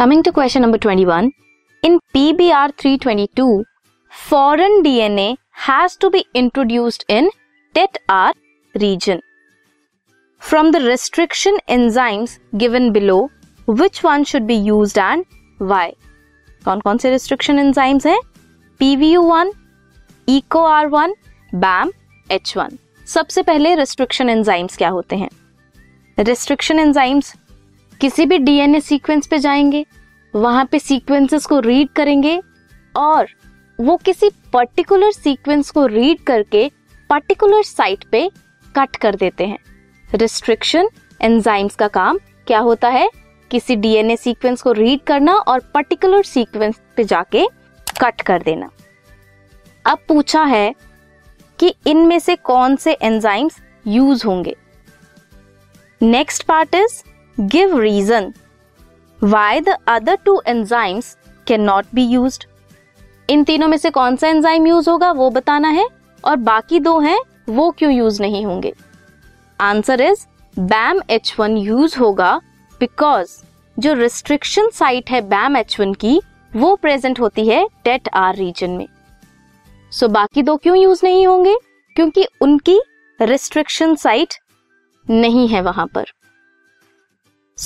Coming to question number 21. In PBR 322, foreign DNA has to be introduced in TET-R region. From the restriction enzymes given below, which one should be used and why? कौन कौन से restriction enzymes हैं? PVU1, EcoR1, BAM, H1. सबसे पहले restriction enzymes क्या होते हैं? Restriction enzymes किसी भी डीएनए सीक्वेंस पे जाएँगे, वहाँ पे सीक्वेंसेस को रीड करेंगे और वो किसी पर्टिकुलर सीक्वेंस को रीड करके पर्टिकुलर साइट पे कट कर देते हैं। रिस्ट्रिक्शन एंजाइम्स का काम क्या होता है? किसी डीएनए सीक्वेंस को रीड करना और पर्टिकुलर सीक्वेंस पे जाके कट कर देना। अब पूछा है कि इनमें से कौन से एंजाइम्स यूज़ होंगे। Next part is give reason why the other two enzymes can not be use इन तीनों में से कौन सा एंजाइम यूज़ होगा वो बताना है और बाकी दो हैं वो क्यों यूज़ नहीं होंगे? Answer is Bam H one use होगा बिकॉज़ जो रिस्ट्रिक्शन साइट है बैम एच वन की वो प्रेजेंट होती है टेट आर रीजन में। सो so, बाकी दो क्यों यूज़ नहीं होंगे? क्योंकि उनकी रिस्ट्रिक्शन साइट नहीं है वहाँ पर।